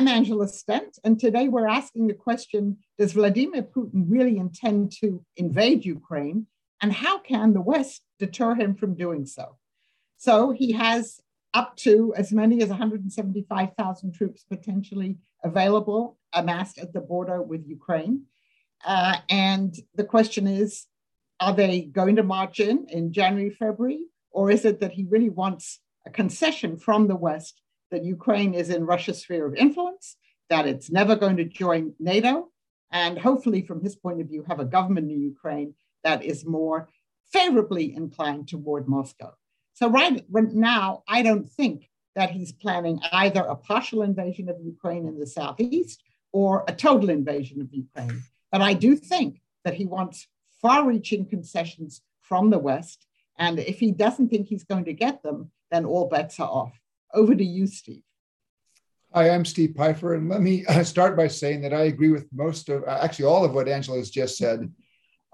I'm Angela Stent, and today we're asking the question Does Vladimir Putin really intend to invade Ukraine? And how can the West deter him from doing so? So he has up to as many as 175,000 troops potentially available, amassed at the border with Ukraine. Uh, and the question is are they going to march in in January, February? Or is it that he really wants a concession from the West that Ukraine is in Russia's sphere of influence, that it's never going to join NATO, and hopefully, from his point of view, have a government in Ukraine that is more favorably inclined toward Moscow. So, right, right now, I don't think that he's planning either a partial invasion of Ukraine in the southeast or a total invasion of Ukraine. But I do think that he wants far reaching concessions from the West. And if he doesn't think he's going to get them, then all bets are off. Over to you, Steve. Hi, I'm Steve Pifer, and let me start by saying that I agree with most of, uh, actually, all of what Angela has just said.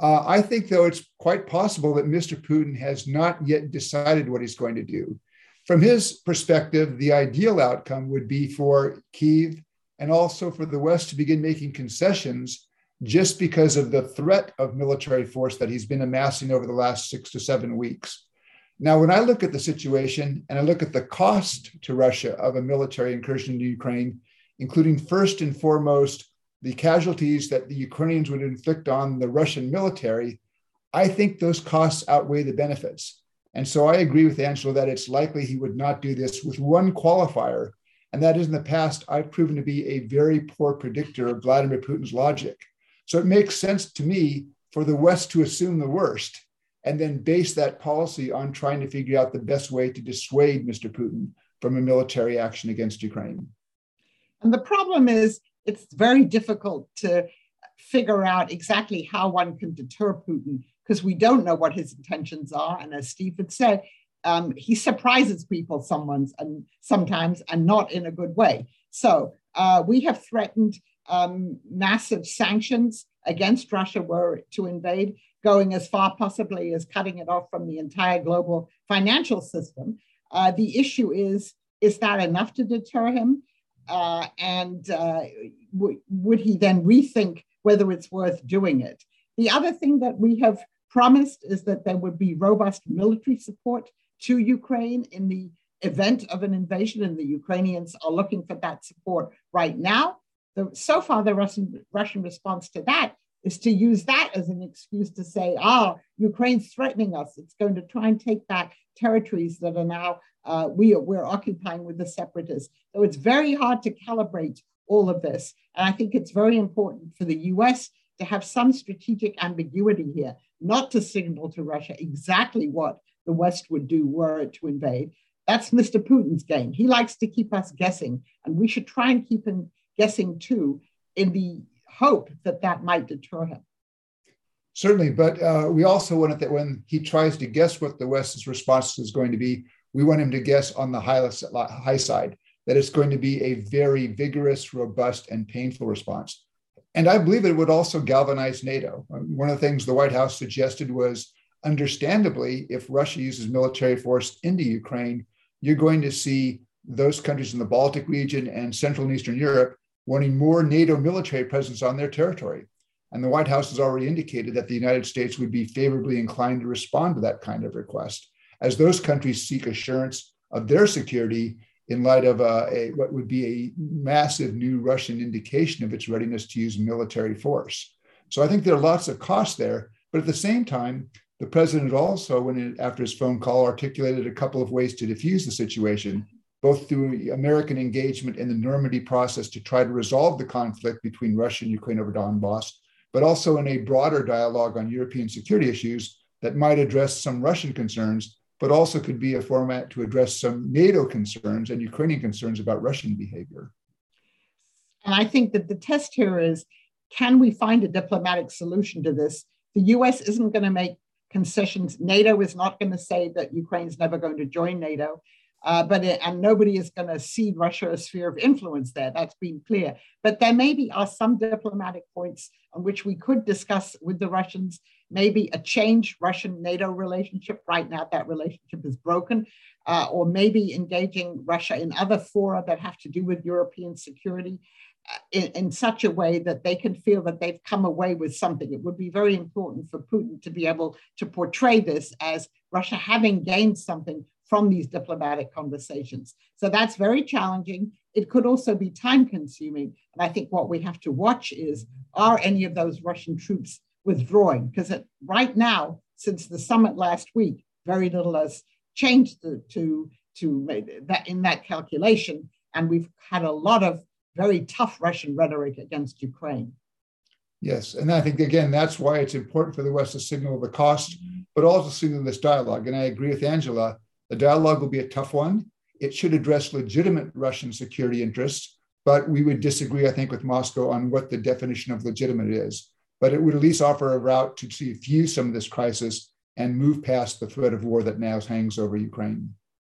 Uh, I think, though, it's quite possible that Mr. Putin has not yet decided what he's going to do. From his perspective, the ideal outcome would be for Kiev and also for the West to begin making concessions just because of the threat of military force that he's been amassing over the last six to seven weeks. Now, when I look at the situation and I look at the cost to Russia of a military incursion into Ukraine, including first and foremost the casualties that the Ukrainians would inflict on the Russian military, I think those costs outweigh the benefits. And so I agree with Angela that it's likely he would not do this with one qualifier. And that is in the past, I've proven to be a very poor predictor of Vladimir Putin's logic. So it makes sense to me for the West to assume the worst and then base that policy on trying to figure out the best way to dissuade Mr. Putin from a military action against Ukraine. And the problem is, it's very difficult to figure out exactly how one can deter Putin because we don't know what his intentions are. And as Steve had said, um, he surprises people someone's and sometimes and not in a good way. So uh, we have threatened um, massive sanctions against Russia were to invade going as far possibly as cutting it off from the entire global financial system. Uh, the issue is is that enough to deter him? Uh, and uh, w- would he then rethink whether it's worth doing it? The other thing that we have promised is that there would be robust military support to Ukraine in the event of an invasion, and the Ukrainians are looking for that support right now. The, so far, the Russian, Russian response to that is to use that as an excuse to say, ah, Ukraine's threatening us. It's going to try and take back territories that are now uh, we are, we're occupying with the separatists. So it's very hard to calibrate all of this. And I think it's very important for the US to have some strategic ambiguity here, not to signal to Russia exactly what the West would do were it to invade. That's Mr. Putin's game. He likes to keep us guessing, and we should try and keep him guessing too in the hope that that might deter him. Certainly, but uh, we also want it that when he tries to guess what the West's response is going to be, we want him to guess on the high, high side, that it's going to be a very vigorous, robust, and painful response. And I believe it would also galvanize NATO. One of the things the White House suggested was understandably, if Russia uses military force into Ukraine, you're going to see those countries in the Baltic region and Central and Eastern Europe wanting more NATO military presence on their territory. And the White House has already indicated that the United States would be favorably inclined to respond to that kind of request as those countries seek assurance of their security in light of a, a, what would be a massive new Russian indication of its readiness to use military force. So I think there are lots of costs there. But at the same time, the president also, when it, after his phone call, articulated a couple of ways to diffuse the situation both through American engagement in the Normandy process to try to resolve the conflict between Russia and Ukraine over Donbass, but also in a broader dialogue on European security issues that might address some Russian concerns, but also could be a format to address some NATO concerns and Ukrainian concerns about Russian behavior. And I think that the test here is can we find a diplomatic solution to this? The US isn't going to make concessions. NATO is not going to say that Ukraine's never going to join NATO. Uh, but it, and nobody is going to see Russia a sphere of influence there. That's been clear. But there maybe are some diplomatic points on which we could discuss with the Russians maybe a change Russian NATO relationship. Right now, that relationship is broken, uh, or maybe engaging Russia in other fora that have to do with European security. Uh, in, in, such a way that they can feel that they've come away with something. It would be very important for Putin to be able to portray this as Russia having gained something from these diplomatic conversations. So that's very challenging. It could also be time consuming. And I think what we have to watch is are any of those Russian troops withdrawing? Because right now, since the summit last week, very little has changed to, to, to that in that calculation. And we've had a lot of very tough Russian rhetoric against Ukraine. Yes, and I think again that's why it's important for the West to signal the cost, mm-hmm. but also signal this dialogue. And I agree with Angela the dialogue will be a tough one. It should address legitimate Russian security interests, but we would disagree, I think, with Moscow on what the definition of legitimate is. But it would at least offer a route to defuse some of this crisis and move past the threat of war that now hangs over Ukraine.